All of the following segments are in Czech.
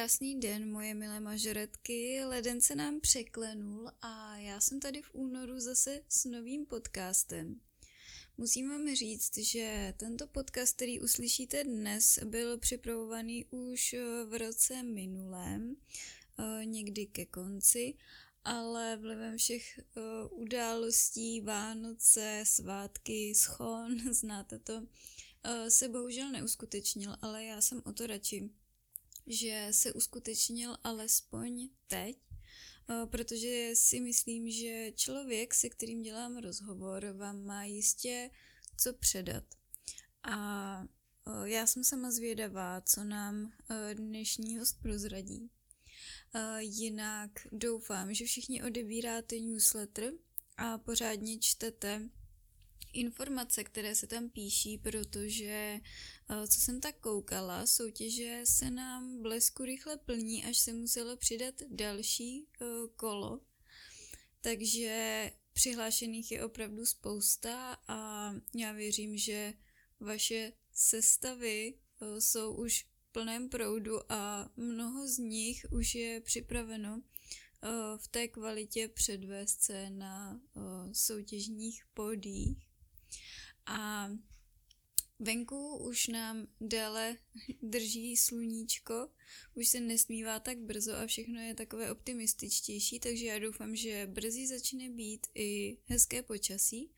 krásný den, moje milé mažoretky. Leden se nám překlenul a já jsem tady v únoru zase s novým podcastem. Musím vám říct, že tento podcast, který uslyšíte dnes, byl připravovaný už v roce minulém, eh, někdy ke konci, ale vlivem všech eh, událostí, Vánoce, svátky, schon, znáte to, eh, se bohužel neuskutečnil, ale já jsem o to radši že se uskutečnil alespoň teď, eh, protože si myslím, že člověk, se kterým dělám rozhovor, vám má jistě co předat. A eh, já jsem sama zvědavá, co nám eh, dnešní host prozradí. Jinak doufám, že všichni odebíráte newsletter a pořádně čtete informace, které se tam píší, protože co jsem tak koukala, soutěže se nám blesku rychle plní, až se muselo přidat další eh, kolo. Takže přihlášených je opravdu spousta a já věřím, že vaše sestavy eh, jsou už v plném proudu a mnoho z nich už je připraveno v té kvalitě předvést se na soutěžních pódiích. A venku už nám déle drží sluníčko, už se nesmívá tak brzo a všechno je takové optimističtější, takže já doufám, že brzy začne být i hezké počasí,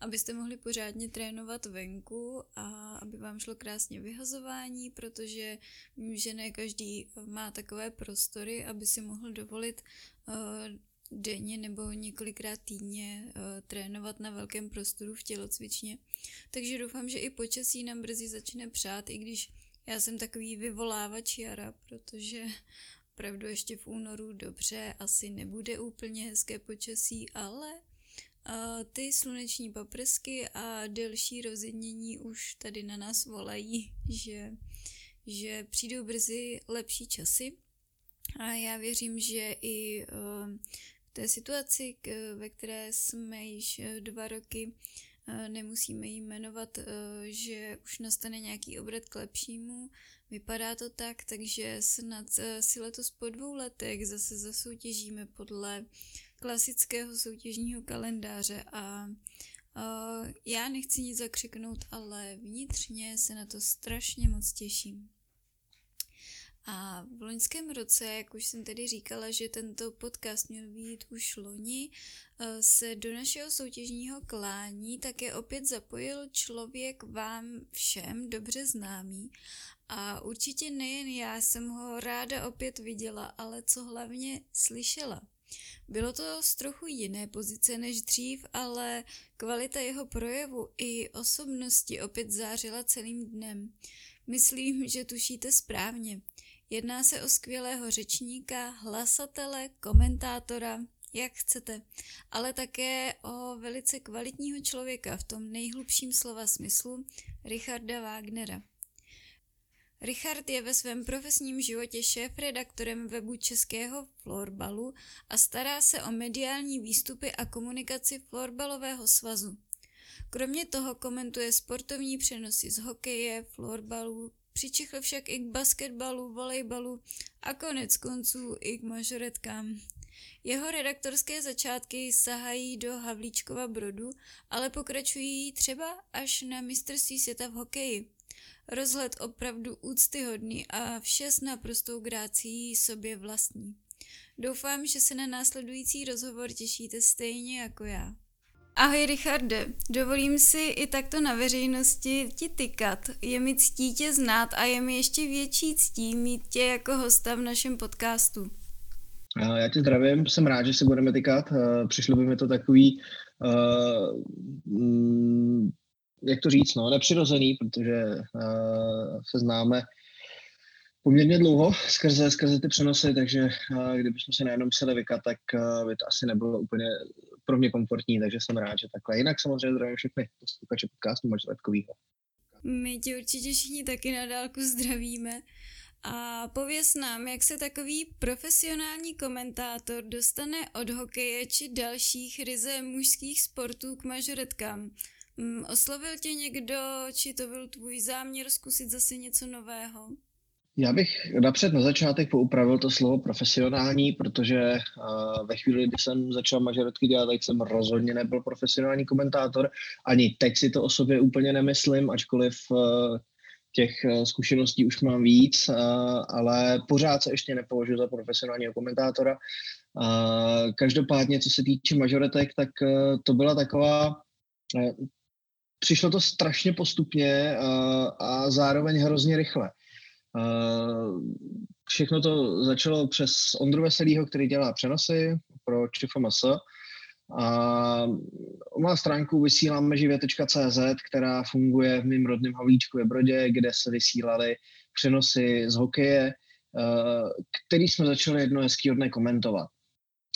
abyste mohli pořádně trénovat venku a aby vám šlo krásně vyhazování, protože vím, že ne každý má takové prostory, aby si mohl dovolit uh, denně nebo několikrát týdně uh, trénovat na velkém prostoru v tělocvičně. Takže doufám, že i počasí nám brzy začne přát, i když já jsem takový vyvolávač jara, protože opravdu ještě v únoru dobře asi nebude úplně hezké počasí, ale uh, ty sluneční paprsky a delší rozjednění už tady na nás volají, že, že přijdou brzy lepší časy. A já věřím, že i uh, té situaci, ve které jsme již eh, dva roky, eh, nemusíme jí jmenovat, eh, že už nastane nějaký obrat k lepšímu. Vypadá to tak, takže snad si letos po dvou letech zase zasoutěžíme podle klasického soutěžního kalendáře a já nechci nic zakřiknout, ale vnitřně se na to strašně moc těším. A v loňském roce, jak už jsem tedy říkala, že tento podcast měl být už loni, eh, se do našeho soutěžního klání také opět zapojil člověk vám všem dobře známý. A určitě nejen já jsem ho ráda opět viděla, ale co hlavně slyšela. Bylo to z trochu jiné pozice než dřív, ale kvalita jeho projevu i osobnosti opět zářila celým dnem. Myslím, že tušíte správně. Jedná se o skvělého řečníka, hlasatele, komentátora, jak chcete, ale také o velice kvalitního člověka v tom nejhlubším slova smyslu, Richarda Wagnera. Richard je ve svém profesním životě šéf-redaktorem webu Českého florbalu a stará se o mediální výstupy a komunikaci florbalového svazu. Kromě toho komentuje sportovní přenosy z hokeje, florbalu, Přičichl však i k basketbalu, volejbalu a konec konců i k mažoretkám. Jeho redaktorské začátky sahají do Havlíčkova brodu, ale pokračují třeba až na mistrovství světa v hokeji. Rozhled opravdu úctyhodný a vše s naprostou grácií sobě vlastní. Doufám, že se na následující rozhovor těšíte stejně jako já. Ahoj Richarde, dovolím si i takto na veřejnosti ti tykat. Je mi ctí tě znát a je mi ještě větší ctí mít tě jako hosta v našem podcastu. Já tě zdravím, jsem rád, že se budeme tykat. Eh, přišlo by mi to takový, uh, jak to říct, no, nepřirozený, protože uh, se známe poměrně dlouho skrze, skrze ty přenosy, takže kdybychom se najednou museli vykat, tak by to asi nebylo úplně pro mě komfortní, takže jsem rád, že takhle. Jinak samozřejmě zdravím všechny posluchače podcastu Mačletkovýho. My tě určitě všichni taky na dálku zdravíme. A pověs nám, jak se takový profesionální komentátor dostane od hokeje či dalších ryze mužských sportů k mažoretkám. Mm, oslovil tě někdo, či to byl tvůj záměr zkusit zase něco nového? Já bych napřed na začátek poupravil to slovo profesionální, protože uh, ve chvíli, kdy jsem začal mažoretky dělat, tak jsem rozhodně nebyl profesionální komentátor. Ani teď si to o sobě úplně nemyslím, ačkoliv uh, těch uh, zkušeností už mám víc, ale pořád se ještě nepovažuji za profesionálního komentátora. Každopádně, co se týče mažoretek, tak to byla taková přišlo to strašně postupně a zároveň hrozně rychle. Uh, všechno to začalo přes Ondru Veselýho, který dělá přenosy pro ČFMS. A má stránku vysíláme živě.cz, která funguje v mém rodném Havlíčkově Brodě, kde se vysílaly přenosy z hokeje, uh, který jsme začali jedno hezký dne komentovat.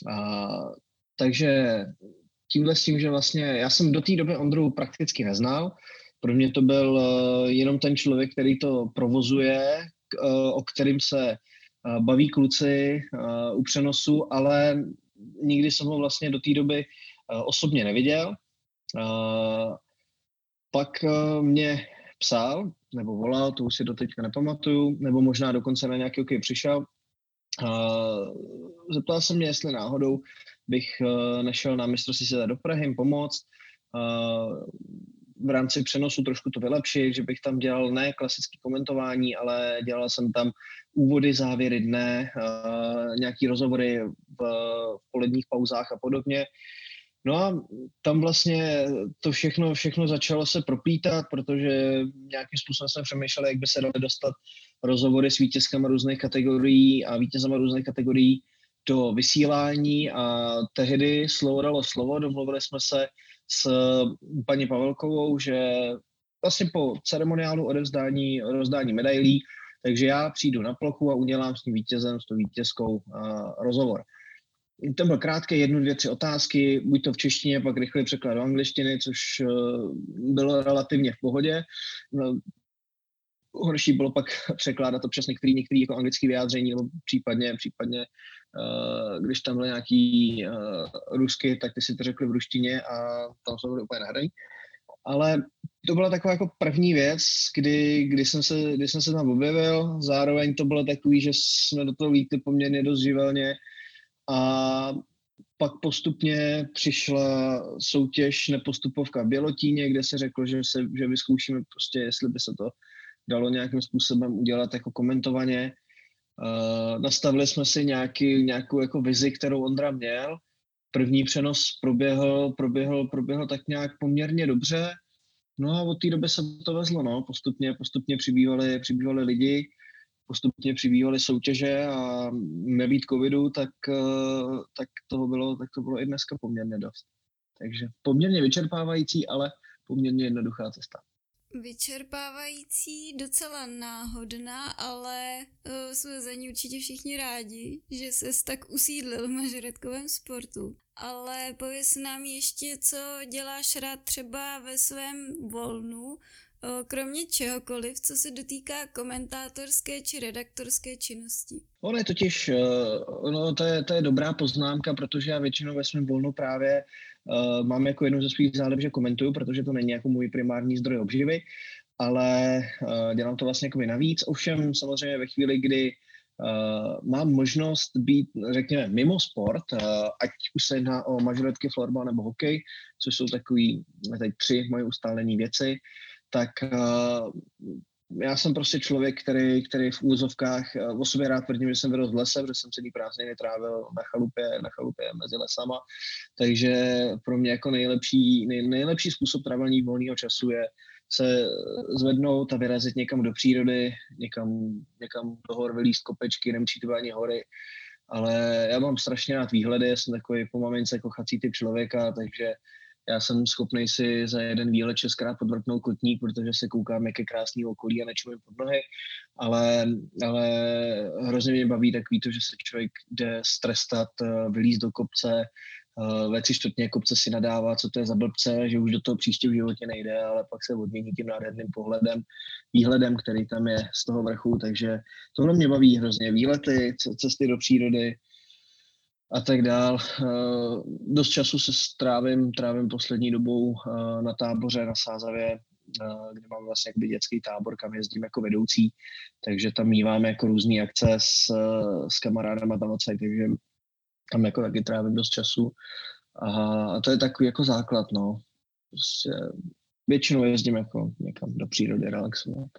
Uh, takže tímhle s tím, že vlastně já jsem do té doby Ondru prakticky neznal, pro mě to byl uh, jenom ten člověk, který to provozuje, uh, o kterým se uh, baví kluci u přenosu, ale nikdy jsem ho vlastně do té doby osobně neviděl. Pak mě psal, nebo volal, to už si doteďka nepamatuju, nebo možná dokonce na nějaký okej přišel. Zeptal se mě, jestli náhodou bych nešel na mistrovství světa do Prahy pomoct. V rámci přenosu trošku to vylepšit, že bych tam dělal ne klasické komentování, ale dělal jsem tam úvody, závěry dne, uh, nějaký rozhovory v, poledních pauzách a podobně. No a tam vlastně to všechno, všechno začalo se propítat, protože nějakým způsobem jsem přemýšlel, jak by se daly dostat rozhovory s vítězkama různých kategorií a vítězama různých kategorií do vysílání a tehdy slovo dalo slovo, domluvili jsme se s paní Pavelkovou, že vlastně po ceremoniálu odevzdání, rozdání medailí, takže já přijdu na plochu a udělám s tím vítězem, s tou vítězkou uh, rozhovor. To byl krátký, jednu, dvě, tři otázky, buď to v češtině, pak rychle překlad do angličtiny, což uh, bylo relativně v pohodě. No, horší bylo pak překládat občas některý, některý jako anglický vyjádření, nebo případně, případně když tam byly nějaký uh, rusky, tak ty si to řekli v ruštině a tam jsme byli úplně nahraní. Ale to byla taková jako první věc, kdy, kdy, jsem se, kdy jsem se tam objevil, zároveň to bylo takový, že jsme do toho vítli poměrně dost živelně a pak postupně přišla soutěž nepostupovka v Bělotíně, kde se řeklo, že, se, že vyzkoušíme prostě, jestli by se to dalo nějakým způsobem udělat jako komentovaně. Uh, nastavili jsme si nějaký, nějakou jako vizi, kterou Ondra měl. První přenos proběhl, proběhl, proběhl tak nějak poměrně dobře. No a od té doby se to vezlo, no. Postupně, postupně přibývali, přibývali lidi, postupně přibývaly soutěže a nebýt covidu, tak, uh, tak, toho bylo, tak to bylo i dneska poměrně dost. Takže poměrně vyčerpávající, ale poměrně jednoduchá cesta vyčerpávající, docela náhodná, ale uh, jsme za ní určitě všichni rádi, že se tak usídlil v mažoretkovém sportu. Ale pověs nám ještě, co děláš rád třeba ve svém volnu, kromě čehokoliv, co se dotýká komentátorské či redaktorské činnosti. Ono je totiž, no, to, je, to je dobrá poznámka, protože já většinou ve svém volnu právě uh, mám jako jednu ze svých zálev, že komentuju, protože to není jako můj primární zdroj obživy, ale uh, dělám to vlastně jako navíc. Ovšem samozřejmě ve chvíli, kdy uh, mám možnost být, řekněme, mimo sport, uh, ať už se jedná o mažoretky, florbal nebo hokej, což jsou takový tady tři moje ustálené věci, tak uh, já jsem prostě člověk, který, který v úzovkách o sobě rád tvrdím, že jsem vyrostl v lese, protože jsem celý prázdniny trávil na chalupě, na chalupě mezi lesama, takže pro mě jako nejlepší, nej, nejlepší způsob trávení volného času je se zvednout a vyrazit někam do přírody, někam, někam do hor, vylíst kopečky, nemusí to ani hory, ale já mám strašně rád výhledy, jsem takový po mamince kochací typ člověka, takže já jsem schopný si za jeden výlet šestkrát podvrtnout kotník, protože se koukám, jak je krásný okolí a nečumím pod nohy, ale, ale hrozně mě baví takový to, že se člověk jde strestat, eh, vylízt do kopce, eh, ve tři čtvrtně kopce si nadává, co to je za blbce, že už do toho příště v životě nejde, ale pak se odmění tím nádherným pohledem, výhledem, který tam je z toho vrchu, takže tohle mě baví hrozně. Výlety, cesty do přírody, a tak dál. Eh, dost času se strávím, trávím poslední dobou eh, na táboře na Sázavě, kde máme vlastně jakby dětský tábor, kam jezdím jako vedoucí, takže tam míváme jako různé akce s, s kamarádama tam odsaď, takže tam jako taky trávím dost času. A, a to je takový jako základ, no. Prostě většinou jezdím jako někam do přírody relaxovat.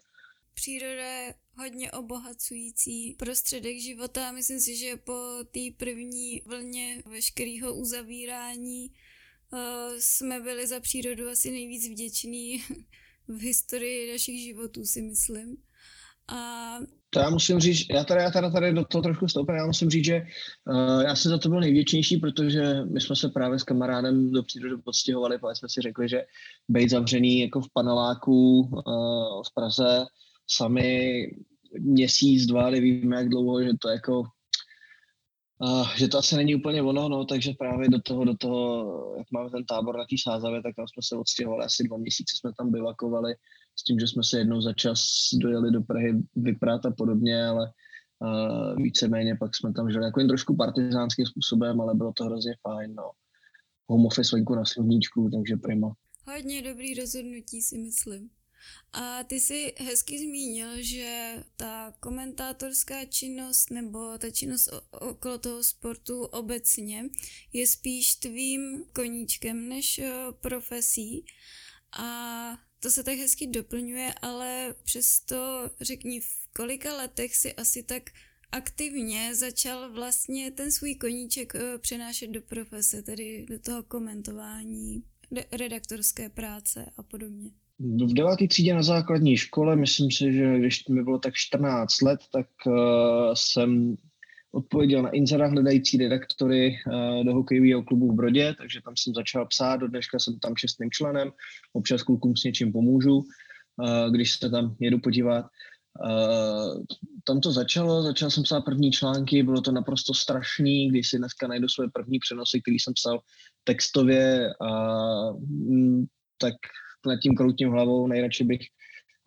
Příroda hodně obohacující prostředek života. Myslím si, že po té první vlně veškerého uzavírání uh, jsme byli za přírodu asi nejvíc vděční v historii našich životů, si myslím. A to já musím říct, já tady, já tady, tady do toho trošku stoupím, já musím říct, že uh, já jsem za to byl největšnější, protože my jsme se právě s kamarádem do přírody podstěhovali, protože jsme si řekli, že být zavřený jako v paneláku uh, v Praze sami měsíc, dva, nevíme jak dlouho, že to jako Uh, že to asi není úplně ono, no, takže právě do toho, do toho, jak máme ten tábor na té sázavě, tak tam jsme se odstěhovali, asi dva měsíce jsme tam bivakovali, s tím, že jsme se jednou za čas dojeli do Prahy vyprát a podobně, ale uh, víceméně pak jsme tam žili jako jen trošku partizánským způsobem, ale bylo to hrozně fajn, no. Home office venku na sluníčku, takže prima. Hodně dobrý rozhodnutí si myslím. A ty si hezky zmínil, že ta komentátorská činnost nebo ta činnost okolo toho sportu obecně je spíš tvým koníčkem než profesí. A to se tak hezky doplňuje, ale přesto řekni, v kolika letech si asi tak aktivně začal vlastně ten svůj koníček přenášet do profese, tedy do toho komentování, redaktorské práce a podobně v deváté třídě na základní škole, myslím si, že když mi bylo tak 14 let, tak uh, jsem odpověděl na inzera hledající redaktory uh, do hokejového klubu v Brodě, takže tam jsem začal psát, do dneška jsem tam čestným členem, občas klukům s něčím pomůžu, uh, když se tam jedu podívat. Uh, tam to začalo, začal jsem psát první články, bylo to naprosto strašný, když si dneska najdu své první přenosy, který jsem psal textově, a, mm, tak nad tím kroutím hlavou, nejradši bych,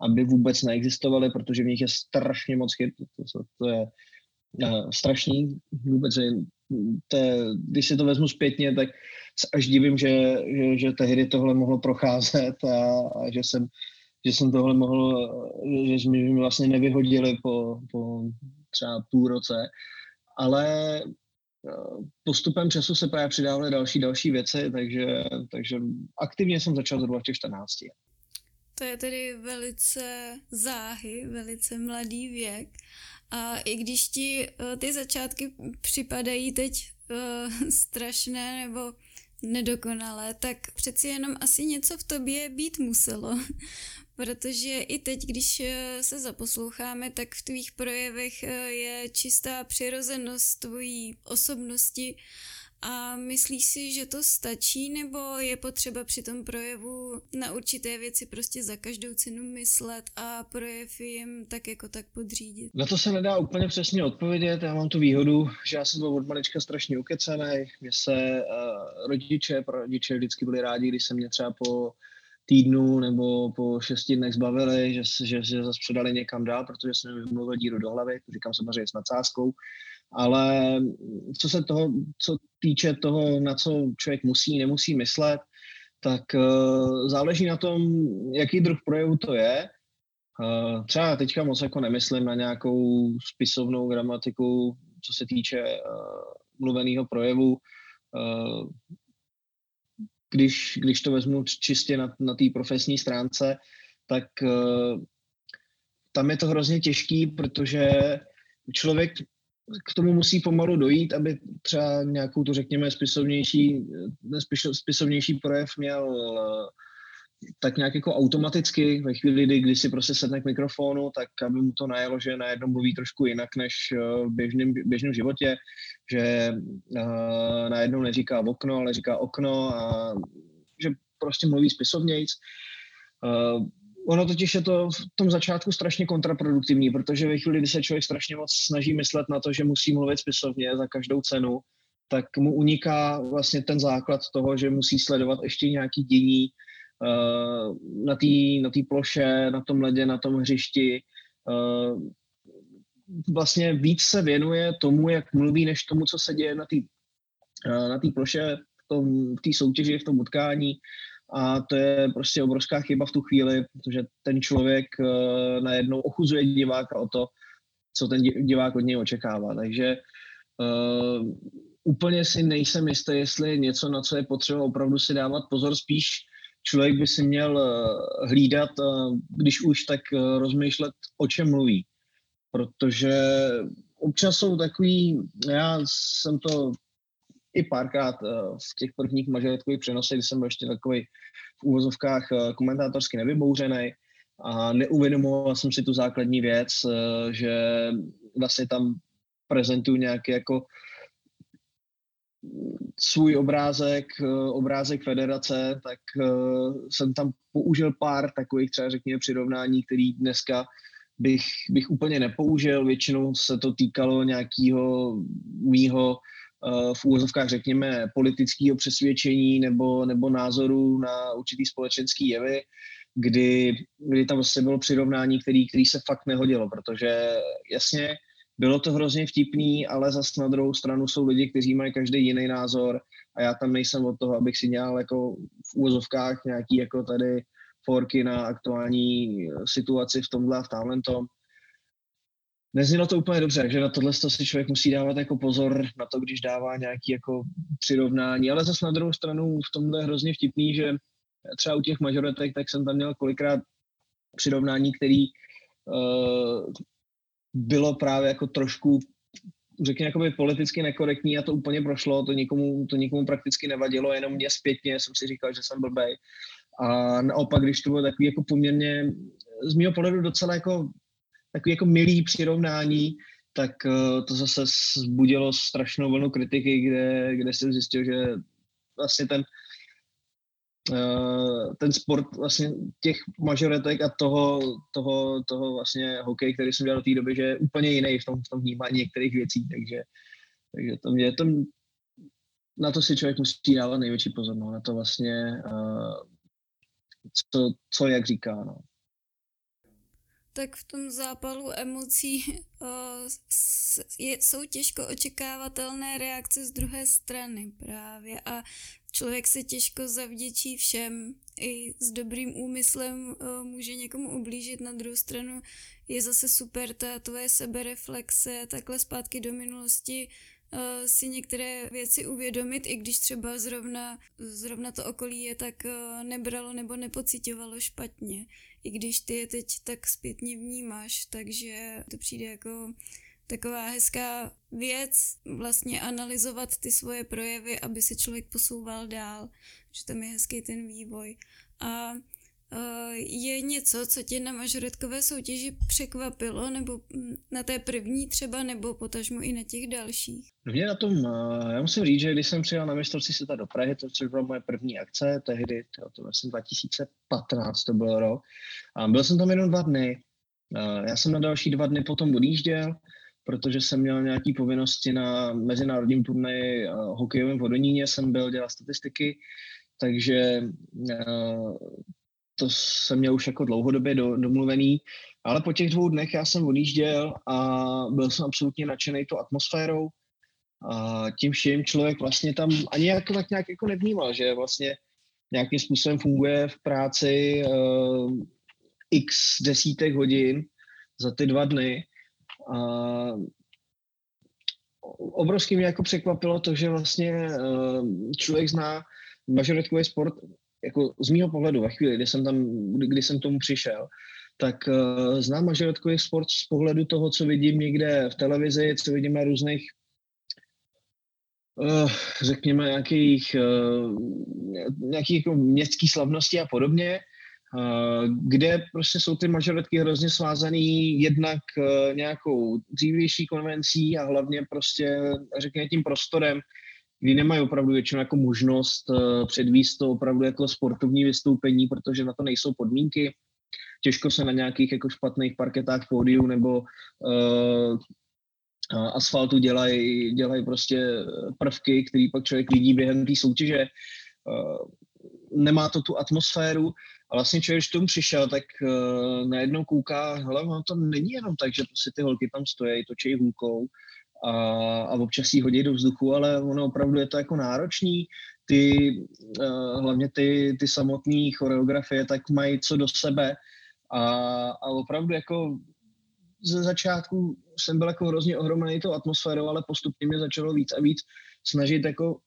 aby vůbec neexistovaly, protože v nich je strašně moc chyb, to, to, je uh, strašný, vůbec je, to je, když si to vezmu zpětně, tak až divím, že, že, že tehdy tohle mohlo procházet a, a že jsem že jsem tohle mohl, že mi vlastně nevyhodili po, po třeba půl roce, ale postupem času se právě přidávaly další, další věci, takže, takže aktivně jsem začal zhruba v těch 14. To je tedy velice záhy, velice mladý věk. A i když ti uh, ty začátky připadají teď uh, strašné nebo nedokonalé, tak přeci jenom asi něco v tobě být muselo, Protože i teď, když eh, se zaposloucháme, tak v tvých projevech eh, je čistá přirozenost tvojí osobnosti a myslíš si, že to stačí, nebo je potřeba při tom projevu na určité věci prostě za každou cenu myslet a projev jim tak jako tak podřídit? Na to se nedá úplně přesně odpovědět. Já mám tu výhodu, že já jsem byl od malička strašně ukecený. Mě se uh, rodiče, pro rodiče vždycky byli rádi, když se mě třeba po týdnu nebo po šesti dnech zbavili, že, že, že zase předali někam dál, protože jsem mi vymluvil díru do hlavy, říkám samozřejmě s nadsázkou, ale co se toho, co týče toho, na co člověk musí, nemusí myslet, tak uh, záleží na tom, jaký druh projevu to je. Uh, třeba teďka moc jako nemyslím na nějakou spisovnou gramatiku, co se týče uh, mluveného projevu. Uh, když, když to vezmu čistě na, na té profesní stránce, tak uh, tam je to hrozně těžký, protože člověk k tomu musí pomalu dojít, aby třeba nějakou to řekněme spisovnější, spisovnější projev měl uh, tak nějak jako automaticky. Ve chvíli, kdy, kdy si prostě sedne k mikrofonu, tak aby mu to najelo, že najednou mluví trošku jinak než v běžném, běžném životě, že uh, najednou neříká okno, ale říká okno a že prostě mluví spisovnějc. Uh, ono totiž je to v tom začátku strašně kontraproduktivní, protože ve chvíli, kdy se člověk strašně moc snaží myslet na to, že musí mluvit spisovně za každou cenu, tak mu uniká vlastně ten základ toho, že musí sledovat ještě nějaký dění, Eh, na té na ploše, na tom ledě, na tom hřišti. Eh, vlastně víc se věnuje tomu, jak mluví, než tomu, co se děje na té eh, na ploše, v té soutěži, v tom utkání. a to je prostě obrovská chyba v tu chvíli, protože ten člověk uh, najednou ochuzuje diváka o to, co ten divák od něj očekává. Takže uh, úplně si nejsem jistý, jestli je něco, na co je potřeba opravdu si dávat pozor. Spíš člověk by si měl hlídat, když už tak rozmýšlet, o čem mluví. Protože občas jsou takový, já jsem to i párkrát v těch prvních mažoretkových přenosech, kdy jsem byl ještě takový v úvozovkách komentátorsky nevybouřený a neuvědomoval jsem si tu základní věc, že vlastně tam prezentuju nějaký jako svůj obrázek, obrázek federace, tak jsem tam použil pár takových třeba řekněme přirovnání, který dneska bych, bych úplně nepoužil. Většinou se to týkalo nějakého mýho eh, v úvozovkách řekněme politického přesvědčení nebo, nebo názoru na určitý společenský jevy, kdy, kdy tam vlastně bylo přirovnání, který, který se fakt nehodilo, protože jasně bylo to hrozně vtipný, ale zase na druhou stranu jsou lidi, kteří mají každý jiný názor a já tam nejsem od toho, abych si dělal jako v úvozovkách nějaký jako tady forky na aktuální eh, situaci v tomhle a v tamhle tom. Neznělo to úplně dobře, že na tohle si člověk musí dávat jako pozor na to, když dává nějaký jako přirovnání, ale zase na druhou stranu v tomhle hrozně vtipný, že třeba u těch majoretek, tak jsem tam měl kolikrát přirovnání, který uh, bylo právě jako trošku řekněme, jakoby politicky nekorektní a to úplně prošlo, to nikomu, to nikomu prakticky nevadilo, jenom mě zpětně jsem si říkal, že jsem blbej. A naopak, když to bylo takový jako poměrně z mého pohledu docela jako takový jako milý přirovnání, tak uh, to zase zbudilo strašnou vlnu kritiky, kde, kde jsem zjistil, že vlastně ten, uh, ten sport vlastně těch majoretek a toho, toho, toho vlastně hokej, který jsem dělal do té doby, že je úplně jiný v tom, v tom vnímání některých věcí, takže, takže to mě to, na to si člověk musí dávat největší pozor, no, na to vlastně uh, co, co jak říká. No. Tak v tom zápalu emocí uh, je, jsou těžko očekávatelné reakce z druhé strany právě a člověk se těžko zavděčí všem. I s dobrým úmyslem uh, může někomu ublížit, na druhou stranu je zase super ta tvoje sebereflexe, takhle zpátky do minulosti si některé věci uvědomit, i když třeba zrovna, zrovna to okolí je tak uh, nebralo nebo nepocitovalo špatně, i když ty je teď tak zpětně vnímáš, takže to přijde jako taková hezká věc, vlastně analyzovat ty svoje projevy, aby se člověk posouval dál, že tam je hezký ten vývoj. A Eh, je něco, co tě na mažoretkové soutěži překvapilo, nebo hm, na té první třeba, nebo potažmo i na těch dalších? Mě na tom, eh, já musím říct, že když jsem přijel na mistrovství světa do Prahy, to což byla moje první akce, tehdy, to, to vlastně 2015 to byl rok, a byl jsem tam jenom dva dny. Eh, já jsem na další dva dny potom odjížděl, protože jsem měl nějaké povinnosti na mezinárodním turnaji hokejovém vodoníně, jsem byl dělat statistiky, takže to jsem měl už jako dlouhodobě do, domluvený, ale po těch dvou dnech já jsem odjížděl a byl jsem absolutně nadšený tou atmosférou a tím vším člověk vlastně tam ani jako tak nějak jako nevnímal, že vlastně nějakým způsobem funguje v práci uh, x desítek hodin za ty dva dny. A obrovský mě jako překvapilo to, že vlastně uh, člověk zná majoritkový sport jako z mýho pohledu ve chvíli, kdy jsem tam, kdy, jsem tomu přišel, tak uh, znám mažoretkový sport z pohledu toho, co vidím někde v televizi, co vidím na různých uh, řekněme nějakých, uh, nějakých jako městských slavností a podobně, uh, kde prostě jsou ty mažoretky hrozně svázaný jednak nějakou dřívější konvencí a hlavně prostě, řekněme, tím prostorem, kdy nemají opravdu většinou jako možnost uh, předvíst to opravdu jako sportovní vystoupení, protože na to nejsou podmínky. Těžko se na nějakých jako špatných parketách pódiu nebo uh, asfaltu dělají dělaj prostě prvky, který pak člověk vidí během té soutěže. Uh, nemá to tu atmosféru a vlastně člověk, když tomu přišel, tak uh, najednou kouká, hele, no to není jenom tak, že prostě ty holky tam stojí, točí hůlkou, a, a občas jí hodí do vzduchu, ale ono opravdu je to jako náročný. ty, uh, hlavně ty, ty samotné choreografie, tak mají co do sebe a, a opravdu jako ze začátku jsem byl jako hrozně ohromený tou atmosférou, ale postupně mě začalo víc a víc snažit jako,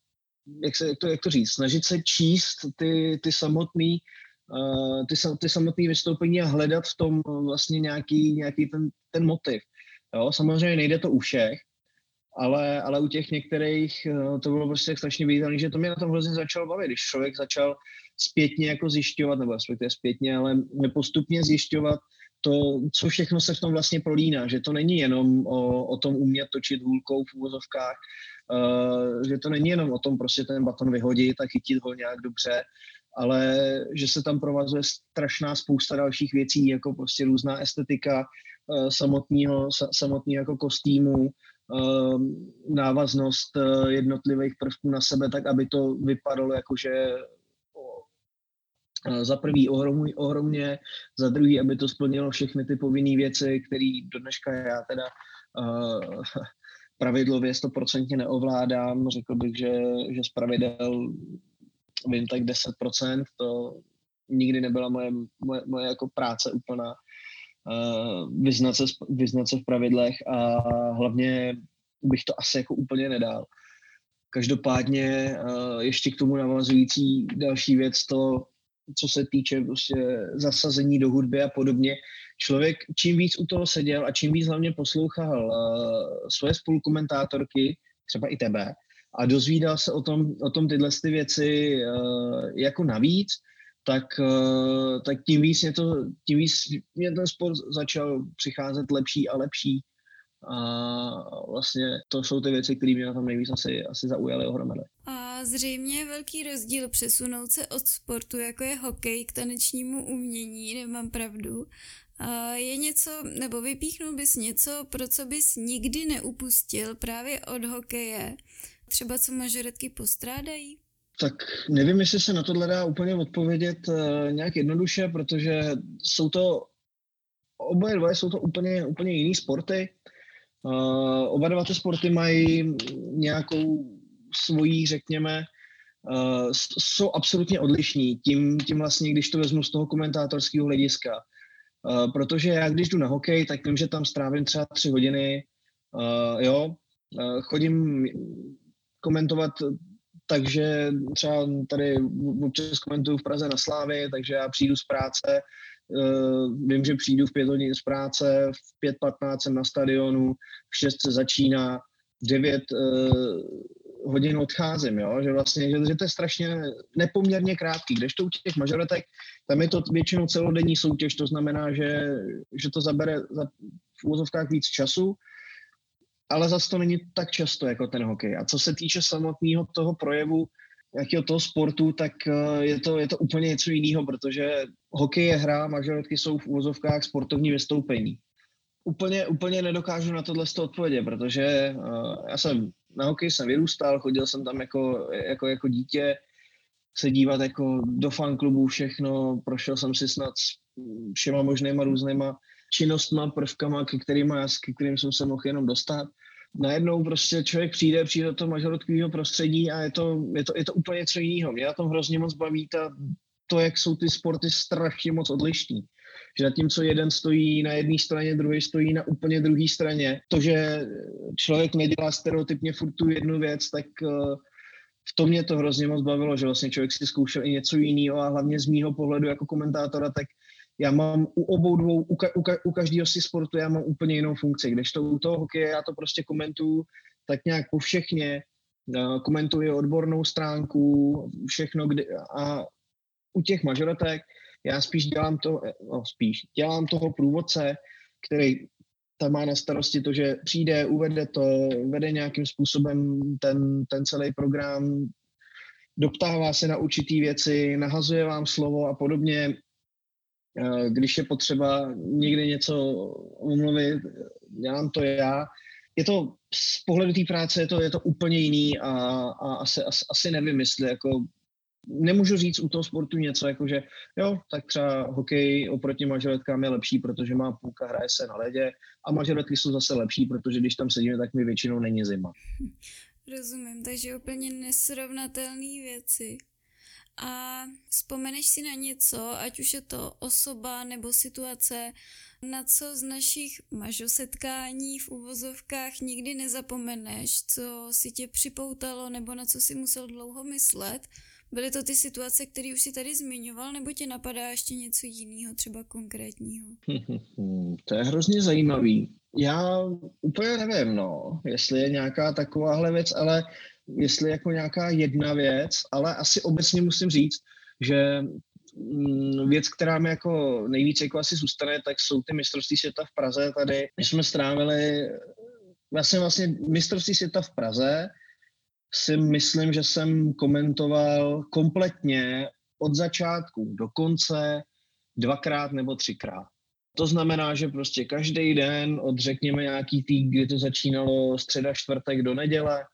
jak, se, jak, to, jak to říct, snažit se číst ty, ty samotný uh, ty, ty samotné vystoupení a hledat v tom vlastně nějaký, nějaký ten, ten motiv. Jo, samozřejmě nejde to u všech, ale, ale u těch některých uh, to bylo prostě strašně viditelné, že to mě na tom hrozně začalo bavit, když člověk začal zpětně jako zjišťovat, nebo respektive zpětně, ale postupně zjišťovat to, co všechno se v tom vlastně prolíná, že to není jenom o, o tom umět točit hůlkou v úvozovkách, uh, že to není jenom o tom prostě ten baton vyhodit a chytit ho nějak dobře, ale že se tam provazuje strašná spousta dalších věcí, jako prostě různá estetika uh, samotného, sa, samotného jako kostýmu, návaznost uh, jednotlivých prvků na sebe, tak aby to vypadalo jako, že za prvý ohromně, ohromně, za druhý, aby to splnilo všechny ty povinné věci, které do dneška já teda uh, pravidlově stoprocentně neovládám. Řekl bych, že, že z pravidel vím tak 10%, to nikdy nebyla moje, moje, moje jako práce úplná vyznat, se, vyznat se v pravidlech a hlavně bych to asi jako úplně nedal. Každopádně uh, ještě k tomu navazující další věc, to co se týče prostě zasazení do hudby a podobně. Člověk čím víc u toho seděl a čím víc hlavně poslouchal uh, svoje spolukomentátorky, třeba i tebe, a dozvídal se o tom, o tom tyhle ty věci jako navíc, tak, uh, tak tím víc mě to, tím víc mě ten sport začal přicházet lepší a lepší. A vlastně to jsou ty věci, které mě na tom nejvíc asi, asi zaujaly ohromady. A zřejmě je velký rozdíl přesunout se od sportu, jako je hokej, k tanečnímu umění, nemám pravdu. A je něco, nebo vypíchnul bys něco, pro co bys nikdy neupustil právě od hokeje? Třeba co mažoretky postrádají? Tak nevím, jestli se na tohle dá úplně odpovědět uh, nějak jednoduše, protože jsou to oboje dvoje jsou to úplně, úplně jiný sporty. Uh, oba dva ty sporty mají nějakou svojí, řekněme, uh, jsou absolutně odlišní. Tím, tím vlastně, když to vezmu z toho komentátorského hlediska. Protože já, když jdu na hokej, tak vím, že tam strávím třeba tři hodiny, jo, chodím komentovat takže třeba tady občas komentuju v Praze na Slávě, takže já přijdu z práce, Uh, vím, že přijdu v pět hodin z práce, v 5.15 jsem na stadionu, v 6 se začíná, v 9 uh, hodin odcházím, jo? že vlastně, že, že to je strašně nepoměrně krátký, když to u těch mažoretek, tam je to většinou celodenní soutěž, to znamená, že, že to zabere za, v úzovkách víc času, ale zase to není tak často jako ten hokej. A co se týče samotného toho projevu, jakého toho sportu, tak eh, je to, je to úplně něco jiného, protože hokej je hra, mažoretky jsou v úvozovkách sportovní vystoupení. Úplně, úplně nedokážu na tohle odpovědět, protože uh, já jsem na hokej jsem vyrůstal, chodil jsem tam jako, jako, jako dítě, se dívat jako do fanklubu všechno, prošel jsem si snad všema možnýma různýma činnostma, prvkama, ke kterým, já, ke kterým jsem se mohl jenom dostat najednou prostě člověk přijde, přijde do toho mažorotkového prostředí a je to, je, to, je to úplně něco jiného. Mě na tom hrozně moc baví ta, to, jak jsou ty sporty strašně moc odlišní. Že na tím, co jeden stojí na jedné straně, druhý stojí na úplně druhé straně, to, že člověk nedělá stereotypně furt tu jednu věc, tak uh, v tom mě to hrozně moc bavilo, že vlastně člověk si zkoušel i něco jiného a hlavně z mýho pohledu jako komentátora, tak já mám u obou dvou, u, ka, u, ka, u každého si sportu já mám úplně jinou funkci. Když to u toho hokeje já to prostě komentuju tak nějak po všechně, uh, komentuji odbornou stránku, všechno, kdy, a u těch mažoretek já spíš dělám to, no spíš, dělám toho průvodce, který tam má na starosti to, že přijde, uvede to, vede nějakým způsobem ten, ten celý program, doptává se na určitý věci, nahazuje vám slovo a podobně. Eh, když je potřeba někde něco umluvit, dělám to já. Je to z pohledu té práce je to, je to úplně jiný a, a asi, asi, asi nevím, jestli jako nemůžu říct u toho sportu něco, jako že jo, tak třeba hokej oproti mažoretkám je lepší, protože má půlka, hraje se na ledě a mažoretky jsou zase lepší, protože když tam sedíme, tak mi většinou není zima. Rozumím, takže úplně nesrovnatelné věci. A vzpomeneš si na něco, ať už je to osoba nebo situace, na co z našich mažosetkání v uvozovkách nikdy nezapomeneš, co si tě připoutalo nebo na co si musel dlouho myslet. Byly to ty situace, které už si tady zmiňoval, nebo tě napadá ještě něco jiného, třeba konkrétního? to je hrozně zajímavý. Já úplně nevím, no, jestli je nějaká takováhle věc, ale jestli jako nějaká jedna věc, ale asi obecně musím říct, že mm, věc, která mi jako nejvíc jako asi zůstane, tak jsou ty mistrovství světa v Praze tady. My jsme strávili vlastně vlastně mistrovství světa v Praze si myslím, že jsem komentoval kompletně od začátku do konce dvakrát nebo třikrát. To znamená, že prostě každý den od řekněme nějaký tý, kdy to začínalo středa, čtvrtek do neděle,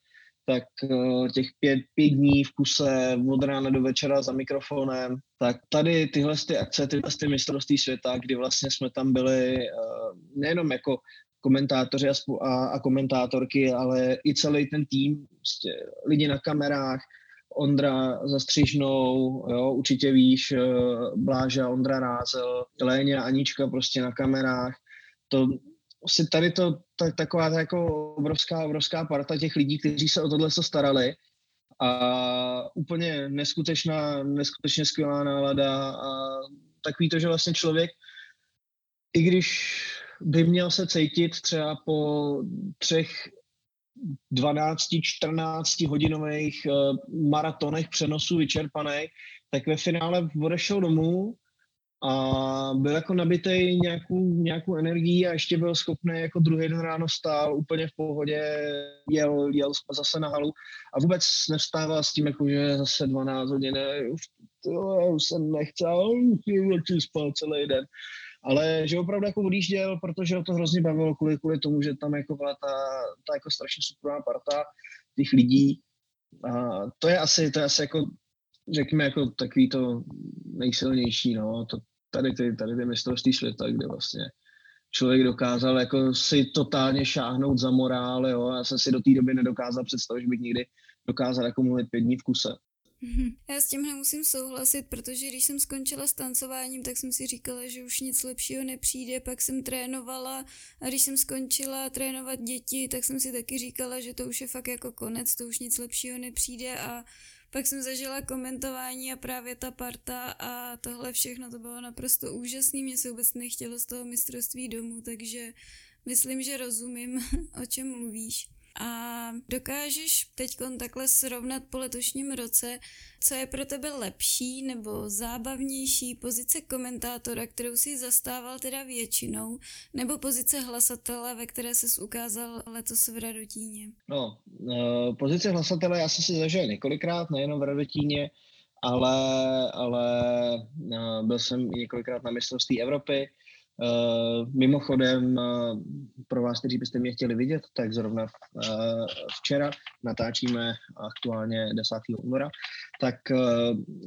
tak uh, těch pět, pět dní v kuse od rána do večera za mikrofonem, tak tady tyhle ty akce, tyhle ty mistrovství světa, kdy vlastně jsme tam byli uh, nejenom jako komentátoři a, a, komentátorky, ale i celý ten tým, prostě lidi na kamerách, Ondra za střižnou, jo, určitě víš, eh, Bláža, Ondra Rázel, Léně Anička prostě na kamerách. To, si tady to tak, taková ta jako obrovská, obrovská parta těch lidí, kteří se o tohle se starali. A úplně neskutečná, neskutečně skvělá nálada a takový to, že vlastně člověk, i když by měl se cítit třeba po třech 12-14 hodinových uh, maratonech přenosů vyčerpaný, tak ve finále odešel domů a byl jako nabitý nějakou, nějakou energií a ještě byl schopný jako druhý den ráno stál úplně v pohodě, jel, jel zase na halu a vůbec nevstával s tím, jako, že zase 12 hodin, už, to, už jsem nechtěl, chci spal celý den. Ale že opravdu jako odjížděl, protože ho to hrozně bavilo kvůli, kvůli tomu, že tam jako byla ta, ta jako strašně superová parta těch lidí. A to je asi, to je asi jako, řekněme, jako takový to nejsilnější, no, to, tady ty, tady ty mistrovství světa, kde vlastně člověk dokázal jako si totálně šáhnout za morál, jo, já jsem si do té doby nedokázal představit, že bych nikdy dokázal jako mluvit pět dní v kuse. Já s tímhle musím souhlasit, protože když jsem skončila s tancováním, tak jsem si říkala, že už nic lepšího nepřijde, pak jsem trénovala a když jsem skončila trénovat děti, tak jsem si taky říkala, že to už je fakt jako konec, to už nic lepšího nepřijde a pak jsem zažila komentování a právě ta parta a tohle všechno, to bylo naprosto úžasné, mě se vůbec nechtělo z toho mistrovství domů, takže myslím, že rozumím, o čem mluvíš. A dokážeš teď takhle srovnat po letošním roce, co je pro tebe lepší nebo zábavnější pozice komentátora, kterou si zastával teda většinou, nebo pozice hlasatele, ve které se ukázal letos v Radotíně? No, uh, pozice hlasatele já jsem si zažil několikrát, nejenom v Radotíně, ale, ale uh, byl jsem několikrát na mistrovství Evropy, Uh, mimochodem, uh, pro vás, kteří byste mě chtěli vidět, tak zrovna uh, včera natáčíme aktuálně 10. února, tak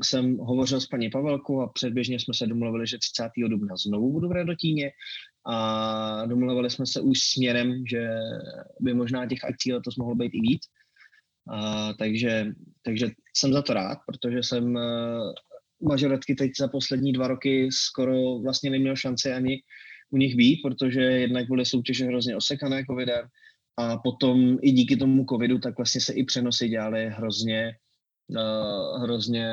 jsem hovořil s paní Pavelkou a předběžně jsme se domluvili, že 30. dubna znovu budu v Radotíně a domluvili jsme se už směrem, že by možná těch akcí letos mohlo být i víc. Uh, takže, takže jsem za to rád, protože jsem mažoretky teď za poslední dva roky skoro vlastně neměl šanci ani u nich být, protože jednak byly soutěže hrozně osekané covidem a potom i díky tomu covidu tak vlastně se i přenosy dělaly hrozně, uh, hrozně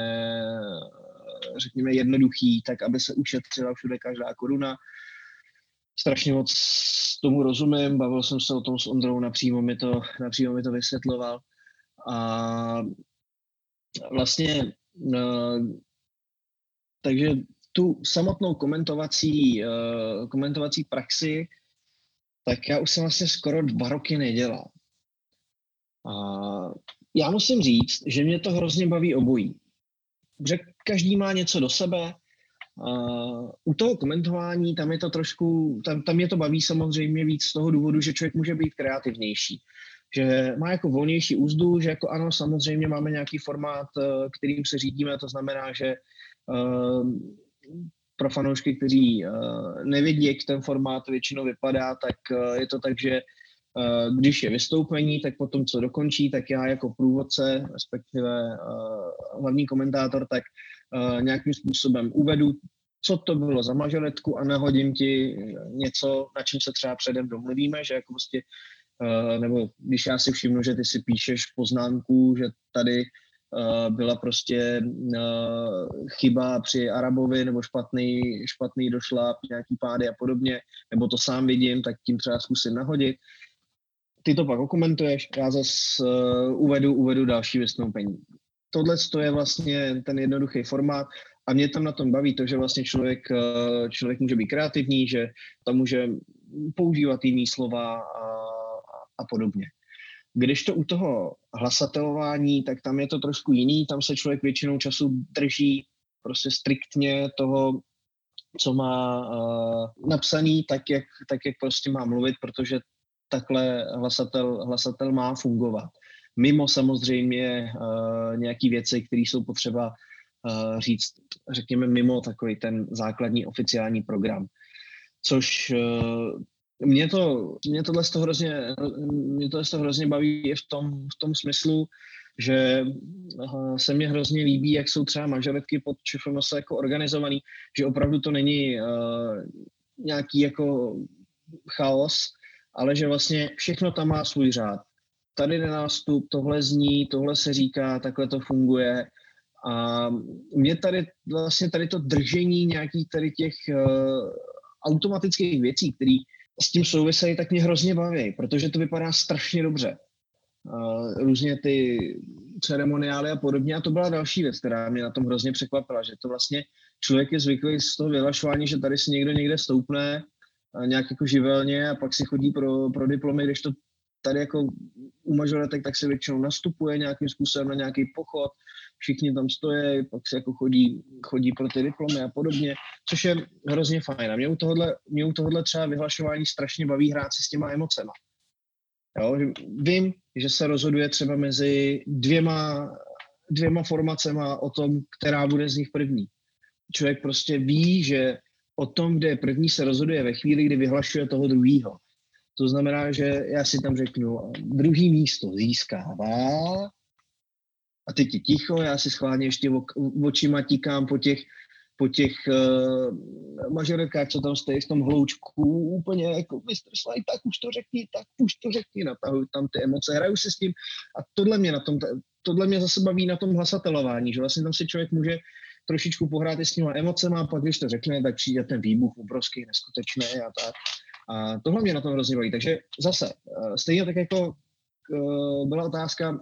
řekněme jednoduchý, tak aby se ušetřila všude každá koruna. Strašně moc tomu rozumím, bavil jsem se o tom s Ondrou, napřímo mi to, napřímo mi to vysvětloval. A vlastně uh, takže tu samotnou komentovací, uh, komentovací praxi, tak já už jsem vlastně skoro dva roky nedělal. A já musím říct, že mě to hrozně baví obojí. Že každý má něco do sebe. Uh, u toho komentování tam je to trošku, tam, tam je to baví samozřejmě víc z toho důvodu, že člověk může být kreativnější. Že má jako volnější úzdu, že jako ano, samozřejmě máme nějaký formát, eh, kterým se řídíme, to znamená, že pro fanoušky, kteří uh, nevědí, jak ten formát většinou vypadá, tak uh, je to tak, že uh, když je vystoupení, tak potom, co dokončí, tak já jako průvodce, respektive hlavní komentátor, tak nějakým způsobem uvedu, co to bylo za mažoretku a nahodím ti něco, na čem se třeba předem domluvíme, že jako prostě, nebo když já si všimnu, že ty si píšeš poznámku, že tady Eh, byla prostě eh, chyba při Arabovi nebo špatný, špatný došla nějaký pády a podobně, nebo to sám vidím, tak tím třeba zkusím nahodit. Ty to pak okomentuješ, já zase uh, uvedu, uvedu další vystoupení. Tohle je vlastně ten jednoduchý formát a mě tam na tom baví to, že vlastně člověk, člověk může být kreativní, že tam může používat jiný slova a, a podobně. Když to u toho hlasatelování, tak tam je to trošku jiný, tam se člověk většinou času drží prostě striktně toho, co má uh, napsaný, tak jak, tak jak prostě má mluvit, protože takhle hlasatel, hlasatel má fungovat. Mimo samozřejmě uh, nějaké věci, které jsou potřeba uh, říct, řekněme, mimo takový ten základní oficiální program. Což uh, mě to, mě tohle z toho hrozně, mě tohle z toho hrozně baví i v tom, v tom smyslu, že se mně hrozně líbí, jak jsou třeba mažoretky pod ČFMS jako organizovaný, že opravdu to není uh, nějaký jako chaos, ale že vlastně všechno tam má svůj řád. Tady jde nástup, tohle zní, tohle se říká, takhle to funguje. A mě tady vlastně tady to držení nějakých tady těch uh, automatických věcí, které s tím souvisejí, tak mě hrozně baví, protože to vypadá strašně dobře. Uh, různě ty ceremoniály a podobně. A to byla další věc, která mě na tom hrozně překvapila, že to vlastně člověk je zvyklý z toho vyhlašování, že tady si někdo někde stoupne uh, nějak jako živelně a pak si chodí pro, pro diplomy, když to tady jako u mažoretek, tak se většinou nastupuje nějakým způsobem na nějaký pochod, všichni tam stojí, pak se jako chodí, chodí pro ty diplomy a podobně, což je hrozně fajn. A mě u tohohle, mě u tohohle třeba vyhlašování strašně baví hrát si s těma emocema. Jo, vím, že se rozhoduje třeba mezi dvěma, dvěma formacema o tom, která bude z nich první. Člověk prostě ví, že o tom, kde je první, se rozhoduje ve chvíli, kdy vyhlašuje toho druhého. To znamená, že já si tam řeknu, druhý místo získává a teď je ticho, já si schválně ještě očima tíkám po těch, po těch uh, mažoretkách, co tam stojí v tom hloučku, úplně jako Mr. Slide, tak už to řekni, tak už to řekni, natahuji tam ty emoce, hraju si s tím a tohle mě, na tom, tohle mě zase baví na tom hlasatelování, že vlastně tam si člověk může trošičku pohrát i s těma emocema a pak, když to řekne, tak přijde ten výbuch obrovský, neskutečný a tak. A tohle mě na tom hrozně baví. Takže zase, eh, stejně tak jako uh, byla otázka,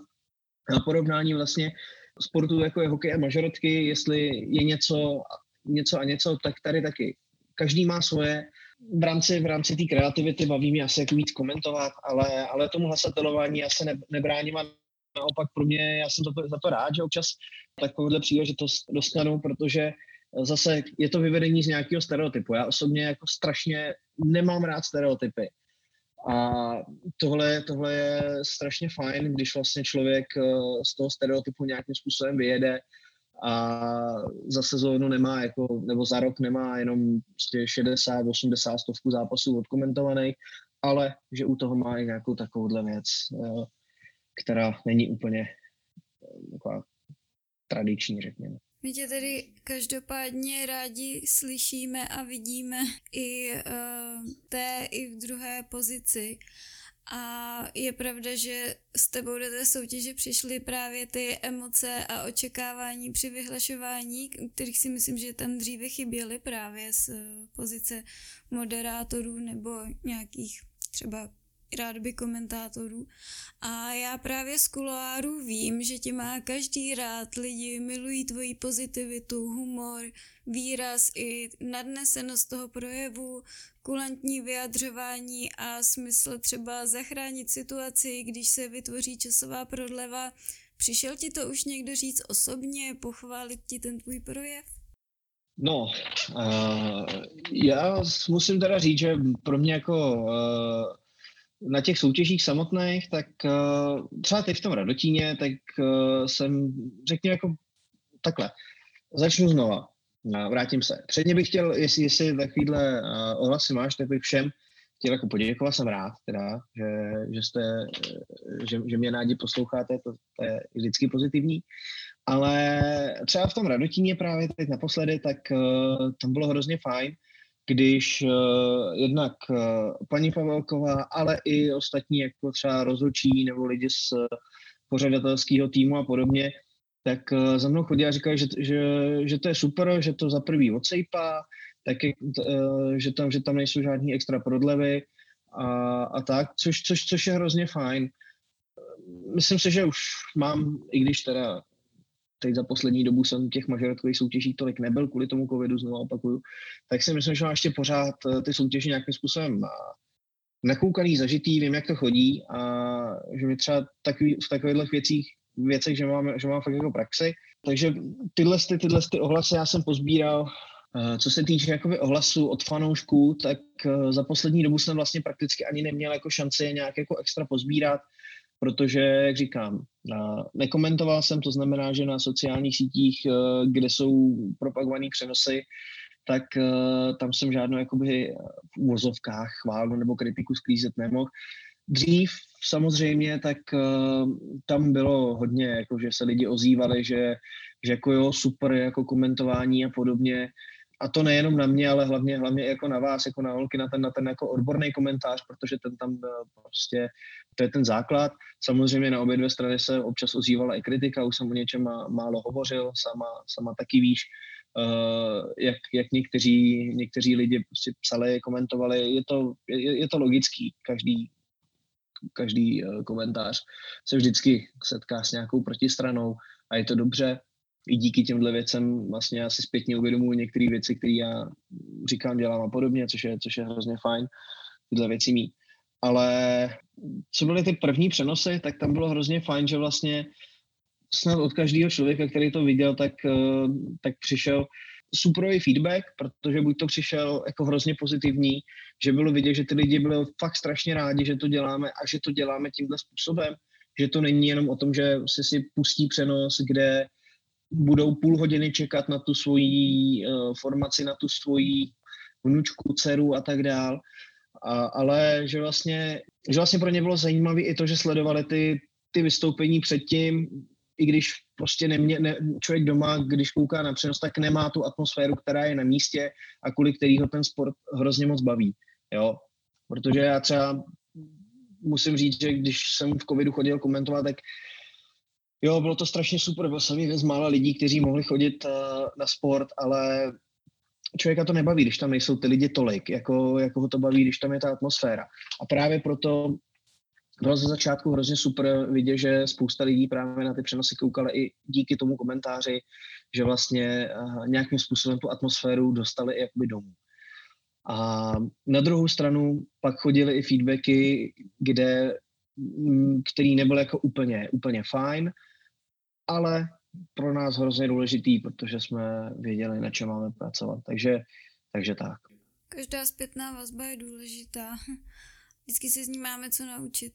porovnání vlastně sportu, jako je hokej a mažoretky, jestli je něco, něco a něco, tak tady taky. Každý má svoje. V rámci, v rámci té kreativity baví mě asi jako víc komentovat, ale, ale tomu hlasatelování já se ne, nebráním a naopak pro mě, já jsem za to, za to rád, že občas takovouhle příležitost dostanu, protože zase je to vyvedení z nějakého stereotypu. Já osobně jako strašně nemám rád stereotypy. A tohle, tohle je strašně fajn, když vlastně člověk eh, z toho stereotypu nějakým způsobem vyjede a za sezónu nemá, jako, nebo za rok nemá jenom prostě 60, 80, stovku zápasů odkomentovaných, ale že u toho má i nějakou takovouhle věc, eh, která není úplně eh, taková tradiční, řekněme. My tě tedy každopádně rádi slyšíme a vidíme i uh, té, i v druhé pozici. A je pravda, že s tebou do té soutěže přišly právě ty emoce a očekávání při vyhlašování, kterých si myslím, že tam dříve chyběly právě z pozice moderátorů nebo nějakých třeba rádoby komentátorů. A já právě z kuloáru vím, že tě má každý rád, lidi milují tvoji pozitivitu, humor, výraz i nadnesenost toho projevu, kulantní vyjadřování a smysl třeba zachránit situaci, když se vytvoří časová prodleva. Přišel ti to už někdo říct osobně, pochválit ti ten tvůj projev? No, uh, já musím teda říct, že pro mě jako uh, na těch soutěžích samotných, tak uh, třeba teď v tom Radotíně, tak uh, jsem, řekněme jako takhle, začnu znova, uh, vrátím se. Předně bych chtěl, jestli, jestli takovýhle ohlasy máš, tak bych všem chtěl jako poděkovat, jsem rád, teda, že, že, jste, že, že mě rádi posloucháte, to, to je vždycky pozitivní. Ale třeba v tom Radotíně právě teď naposledy, tak uh, tam bylo hrozně fajn, když uh, jednak uh, paní Pavelková, ale i ostatní, jako třeba rozhodčí nebo lidi z uh, pořadatelského týmu a podobně, tak uh, za mnou chodí a říkají, že, že, že to je super, že to za prvý odsejpá, tak je, uh, že, tam, že tam nejsou žádný extra prodlevy a, a tak, což, což, což je hrozně fajn. Myslím si, že už mám, i když teda teď za poslední dobu jsem těch mažoretkových soutěží tolik nebyl kvůli tomu covidu, znovu opakuju, tak si myslím, že mám ještě pořád eh, ty soutěže nějakým způsobem eh, nakoukaný, zažitý, vím, jak to chodí a že mi třeba takový, v takových věcích, věcech, že mám, že mám fakt jako praxi. Takže tyhle, ty, tyhle ty ohlasy já jsem pozbíral. Eh, co se týče jakoby ohlasu od fanoušků, tak za poslední dobu jsem vlastně prakticky ani neměl jako šanci nějak jako extra pozbírat protože, jak říkám, nekomentoval jsem, to znamená, že na sociálních sítích, eh, kde jsou propagované přenosy, tak eh, tam jsem žádnou jakoby v úvozovkách chválu nebo kritiku sklízet nemohl. Dřív samozřejmě, tak eh, tam bylo hodně, jako že se lidi ozývali, že, že jako jo, super jako komentování a podobně, a to nejenom na mě, ale hlavně, hlavně jako na vás, jako na holky, na ten, na ten jako odborný komentář, protože ten tam prostě, to je ten základ. Samozřejmě na obě dvě strany se občas ozývala i kritika, už jsem o něčem má, málo hovořil, sama, sama taky víš, uh, jak, jak někteří, někteří lidi prostě psali, komentovali, je to, je, je to logický, každý, každý uh, komentář se vždycky setká s nějakou protistranou a je to dobře, i díky těmhle věcem vlastně asi zpětně uvědomuji některé věci, které já říkám, dělám a podobně, což je, což je hrozně fajn tyhle věci mít. Ale co byly ty první přenosy, tak tam bylo hrozně fajn, že vlastně snad od každého člověka, který to viděl, tak, eh, tak přišel superový feedback, protože buď to přišel jako hrozně pozitivní, že bylo vidět, že ty lidi byli fakt strašně rádi, že to děláme a že to děláme tímhle způsobem, že to není jenom o tom, že si si pustí přenos, kde budou půl hodiny čekat na tu svoji uh, formaci, na tu svoji vnučku, dceru a tak dál. A, ale že vlastně, že vlastně pro ně bylo zajímavé i to, že sledovali ty, ty vystoupení předtím, i když prostě nemě, ne, člověk doma, když kouká na přenos, tak nemá tu atmosféru, která je na místě a kvůli kterýho ten sport hrozně moc baví. Jo? Protože já třeba musím říct, že když jsem v covidu chodil komentovat, tak Jo, bylo to strašně super, byl jsem jeden z mála lidí, kteří mohli chodit uh, na sport, ale člověka to nebaví, když tam nejsou ty lidi tolik, jako, jako ho to baví, když tam je ta atmosféra. A právě proto bylo ze začátku hrozně super vidět, že spousta lidí právě na ty přenosy koukala i díky tomu komentáři, že vlastně uh, nějakým způsobem tu atmosféru dostali i jakoby domů. A na druhou stranu pak chodily i feedbacky, kde, který nebyl jako úplně, úplně fajn, ale pro nás hrozně důležitý, protože jsme věděli, na čem máme pracovat. Takže, takže tak. Každá zpětná vazba je důležitá. Vždycky se z ní máme co naučit.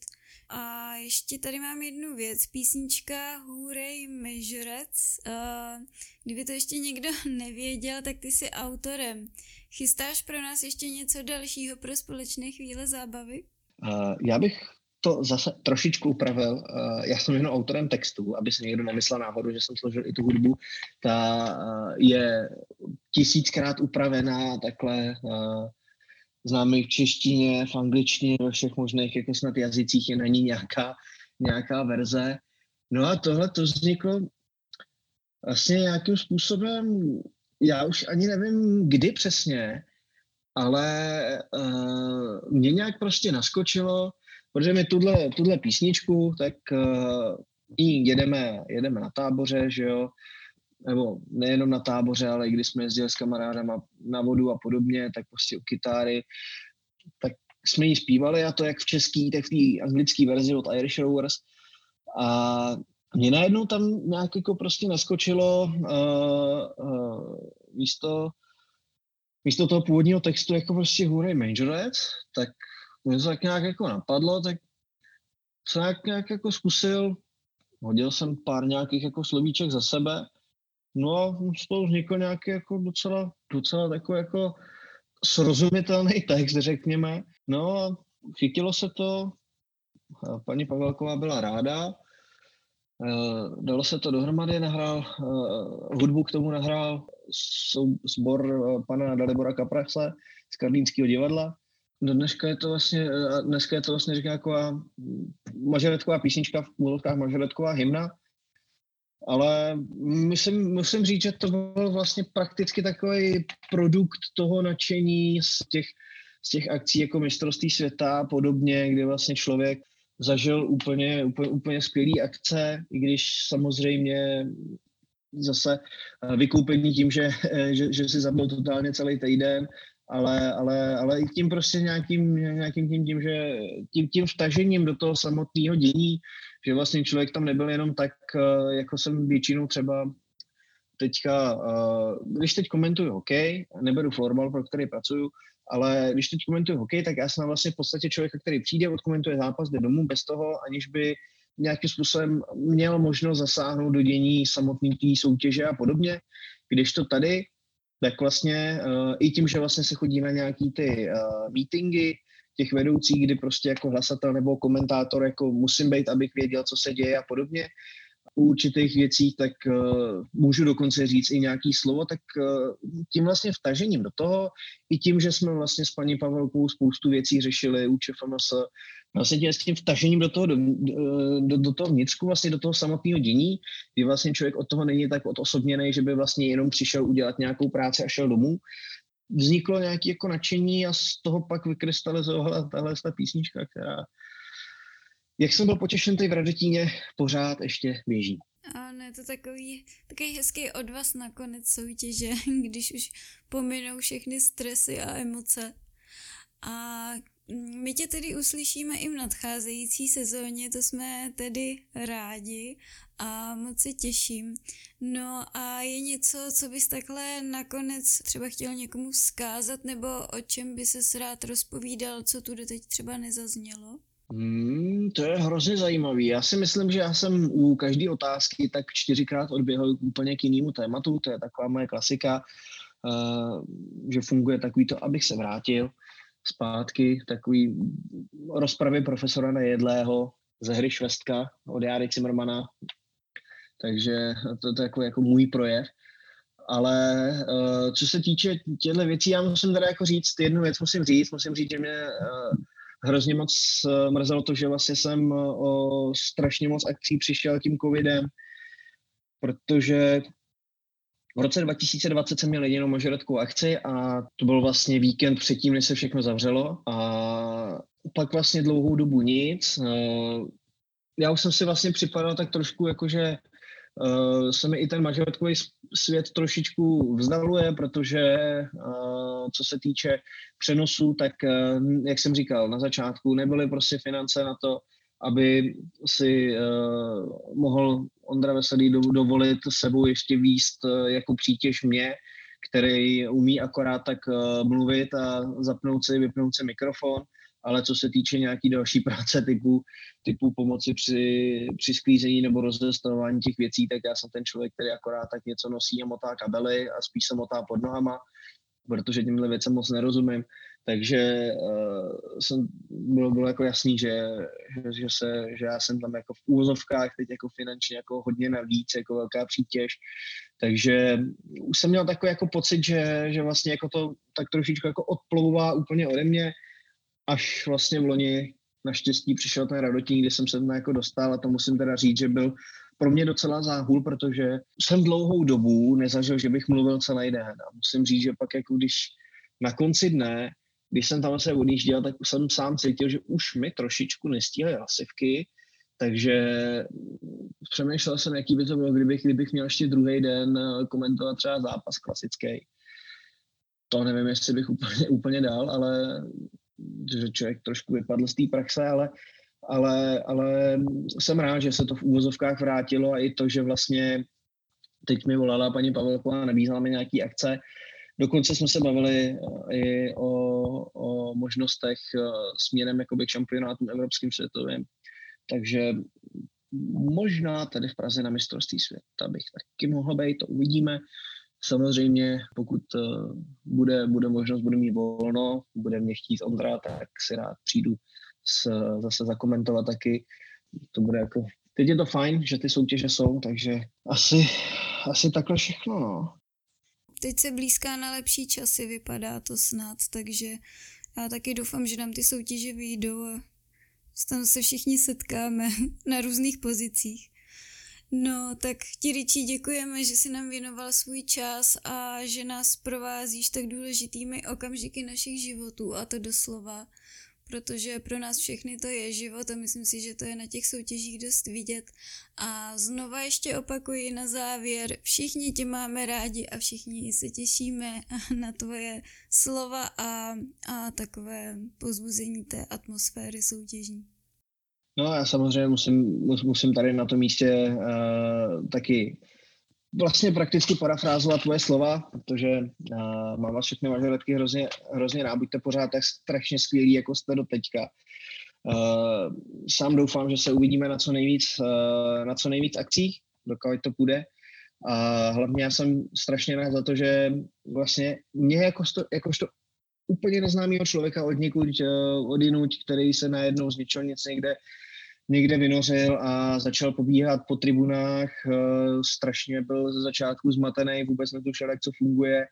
A ještě tady mám jednu věc. Písnička Hooray Measurets. Uh, kdyby to ještě někdo nevěděl, tak ty jsi autorem. Chystáš pro nás ještě něco dalšího pro společné chvíle zábavy? Uh, já bych to zase trošičku upravil. Eh, já jsem jenom autorem textu, aby si někdo nemyslel náhodou, že jsem složil i tu hudbu. Ta eh, je tisíckrát upravená takhle eh, známe v češtině, v angličtině, ve všech možných jako snad jazycích je na ní nějaká, nějaká verze. No a tohle to vzniklo vlastně nějakým způsobem, já už ani nevím, kdy přesně, ale uh, mě nějak prostě naskočilo, protože my tuhle, tuhle písničku, tak uh, jedeme, jedeme na táboře, že jo, nebo nejenom na táboře, ale i když jsme jezdili s kamarádama na vodu a podobně, tak prostě u kytáry, tak jsme ji zpívali a to jak v český, tak v té anglické verzi od Irish Rovers. A mě najednou tam nějak jako prostě naskočilo uh, uh, místo, místo toho původního textu jako prostě Hooray Majorette, tak mě to tak nějak jako napadlo, tak jsem nějak, nějak jako zkusil, hodil jsem pár nějakých jako slovíček za sebe, no a z toho vznikl nějaký jako docela, docela takový jako srozumitelný text, řekněme. No, chytilo se to, paní Pavelková byla ráda, uh, dalo se to dohromady, nahrál uh, hudbu k tomu nahrál sbor uh, pana Dalibora Kapraxe z Karlínského divadla. Do dneška je to vlastně, dneska je to vlastně říká jako mažoretková písnička, v úvodovkách mažoretková hymna, ale musím, musím říct, že to byl vlastně prakticky takový produkt toho nadšení z těch, z těch akcí jako mistrovství světa a podobně, kde vlastně člověk zažil úplně, úplně, úplně skvělý akce, i když samozřejmě zase eh, vykoupení tím, že, eh, že, že si zabil totálně celý týden, ale, ale, ale i tím prostě nějakým, nějakým tím, tím, že tím, tím vtažením do toho samotného dění, že vlastně člověk tam nebyl jenom tak, eh, jako jsem většinou třeba teďka, když teď komentuju hokej, neberu florbal, pro který pracuju, ale když teď komentuju hokej, tak já jsem vlastně v podstatě člověk, který přijde, odkomentuje zápas, jde domů bez toho, aniž by nějakým způsobem měl možnost zasáhnout do dění samotné té soutěže a podobně. Když to tady, tak vlastně uh, i tím, že vlastně se chodí na nějaký ty uh, meetingy těch vedoucích, kdy prostě jako hlasatel nebo komentátor jako musím být, abych věděl, co se děje a podobně, u určitých věcí, tak uh, můžu dokonce říct i nějaký slovo, tak uh, tím vlastně vtažením do toho, i tím, že jsme vlastně s paní Pavelkou spoustu věcí řešili u ČFMS, vlastně s tím vtažením do toho, do, do, do toho vnitřku, vlastně do toho samotného dění, kdy vlastně člověk od toho není tak odosobněný, že by vlastně jenom přišel udělat nějakou práci a šel domů, vzniklo nějaké jako nadšení a z toho pak vykrystalizovala tahle ta písnička, která jak jsem byl potěšen, tady v Radetíně pořád ještě běží. Ano, je to takový, takový hezký odvaz na konec soutěže, když už pominou všechny stresy a emoce. A my tě tedy uslyšíme i v nadcházející sezóně, to jsme tedy rádi a moc se těším. No a je něco, co bys takhle nakonec třeba chtěl někomu vzkázat, nebo o čem by se rád rozpovídal, co tu teď třeba nezaznělo? Hmm, to je hrozně zajímavý. Já si myslím, že já jsem u každé otázky tak čtyřikrát odběhl úplně k jinému tématu. To je taková moje klasika, uh, že funguje takový to, abych se vrátil zpátky, takový rozpravy profesora Nejedlého ze hry Švestka od Járy Cimrmana. Takže to, to je jako, jako můj projev. Ale uh, co se týče těchto věcí, já musím teda jako říct, jednu věc musím říct, musím říct, že mě uh, hrozně moc uh, mrzelo to, že vlastně jsem uh, o strašně moc akcí přišel tím covidem, protože v roce 2020 jsem měl jedinou mažoretkovou akci a to byl vlastně víkend předtím, než se všechno zavřelo a pak vlastně dlouhou dobu nic. Uh, já už jsem si vlastně připadal tak trošku jako, že uh, se mi i ten mažoretkový svět trošičku vzdaluje, protože uh, co se týče přenosu, tak uh, jak jsem říkal na začátku, nebyly prostě finance na to, aby si mohl Ondra Veselý do, dovolit sebou ještě výst jako přítěž mě, který umí akorát tak mluvit a zapnout si, vypnout si mikrofon ale co se týče nějaký další práce typu, typu pomoci při, při sklízení nebo rozestavování těch věcí, tak já jsem ten člověk, který akorát tak něco nosí a motá kabely a spíš se motá pod nohama, protože těmhle věcem moc nerozumím. Takže uh, jsem, bylo, bylo jako jasný, že, že, že, se, že já jsem tam jako v úvozovkách teď jako finančně jako hodně navíc, jako velká přítěž. Takže už jsem měl takový jako pocit, že, že vlastně jako to tak trošičku jako odplouvá úplně ode mě až vlastně v loni naštěstí přišel ten radotník, kde jsem se tam jako dostal a to musím teda říct, že byl pro mě docela záhul, protože jsem dlouhou dobu nezažil, že bych mluvil celý den. A musím říct, že pak jako když na konci dne, když jsem tam se odjížděl, tak jsem sám cítil, že už mi trošičku nestíhaly hlasivky, takže přemýšlel jsem, jaký by to bylo, kdybych, kdybych měl ještě druhý den eh, komentovat třeba zápas klasický. To nevím, jestli bych úplně, úplně dal, ale že člověk trošku vypadl z té praxe, ale, ale, ale jsem rád, že se to v úvozovkách vrátilo a i to, že vlastně teď mi volala paní Pavelková, nabízela mi nějaký akce. Dokonce jsme se bavili eh, i o, o možnostech eh, směrem jakoby k šampionátům evropským světovým. Takže možná tady v Praze na mistrovství světa bych taky mohl být, to uvidíme. Samozřejmě, pokud uh, bude, bude možnost, bude mít volno, bude mě chtít Ondra, tak si rád přijdu s, zase zakomentovat taky. To bude jako, teď je to fajn, že ty soutěže jsou, takže asi, asi takhle všechno, no. Teď se blízká na lepší časy, vypadá to snad, takže já taky doufám, že nám ty soutěže vyjdou a tam se všichni setkáme na různých pozicích. No, tak ti Ričí děkujeme, že si nám věnoval svůj čas a že nás provázíš tak důležitými okamžiky našich životů a to doslova protože pro nás všechny to je život a myslím si, že to je na těch soutěžích dost vidět. A znova ještě opakuji na závěr, všichni tě máme rádi a všichni se těšíme na tvoje slova a, a takové pozbuzení té atmosféry soutěžní. No já samozřejmě musím, musím tady na tom místě uh, taky vlastně prakticky parafrázovat tvoje slova, protože uh, mám vás všechny mažoretky hrozně, hrozně rád, buďte pořád tak strašně skvělí, jako jste do teďka. Uh, sám doufám, že se uvidíme na co nejvíc, uh, na co nejvíc akcích, dokud to půjde. A hlavně já jsem strašně rád za to, že vlastně mě jakožto, jakožto úplně neznámého člověka od někud, od jinuť, který se najednou z ničeho nic někde někde vynořil a začal pobíhat po tribunách. Eh, strašně byl ze začátku zmatený, vůbec netušil, jak co funguje,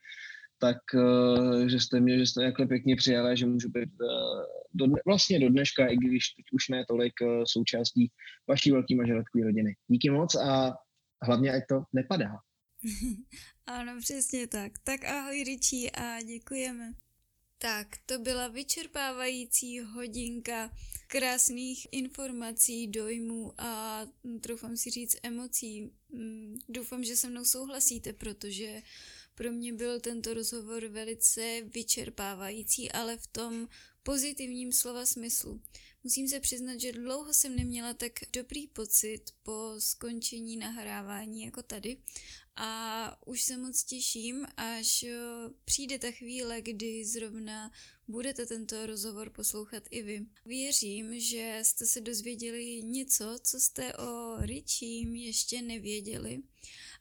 tak eh, že jste mě, že jste takhle pěkně přijali, že můžu být eh, do, vlastně do dneška, i když teď už ne tolik součástí vaší velký mažoretkové rodiny. Díky moc a hlavně, ať to nepadá. ano, přesně tak. Tak ahoj Ričí a děkujeme. Tak, to byla vyčerpávající hodinka krásných informací, dojmů a troufám si říct emocí. Mm, doufám, že se mnou souhlasíte, protože pro mě byl tento rozhovor velice vyčerpávající, ale v tom pozitivním slova smyslu. Musím se přiznat, že dlouho jsem neměla tak dobrý pocit po skončení nahrávání jako tady a už se moc těším, až eh, přijde ta chvíle, kdy zrovna budete tento rozhovor poslouchat i vy. Věřím, že jste se dozvěděli něco, co jste o Richím ještě nevěděli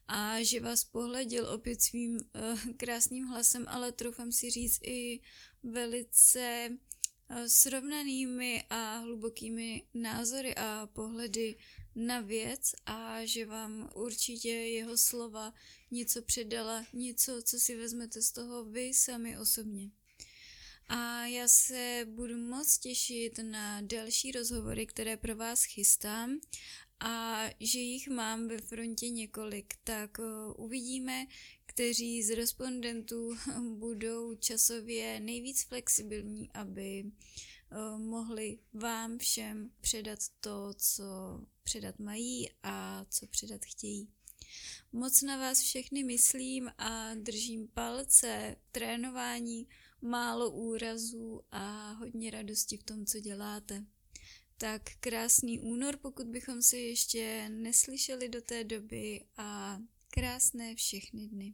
a že vás pohledil opět svým uh, krásným hlasem, ale troufám si říct i velice uh, srovnanými a hlubokými názory a pohledy na věc a že vám určitě jeho slova něco předala, něco, co si vezmete z toho vy sami osobně. A já se budu moc těšit na další rozhovory, které pro vás chystám a že jich mám ve frontě několik, tak uvidíme, kteří z respondentů budou časově nejvíc flexibilní, aby mohli vám všem předat to, co předat mají a co předat chtějí. Moc na vás všechny myslím a držím palce, trénování, málo úrazů a hodně radosti v tom, co děláte. Tak krásný únor, pokud bychom se ještě neslyšeli do té doby a krásné všechny dny.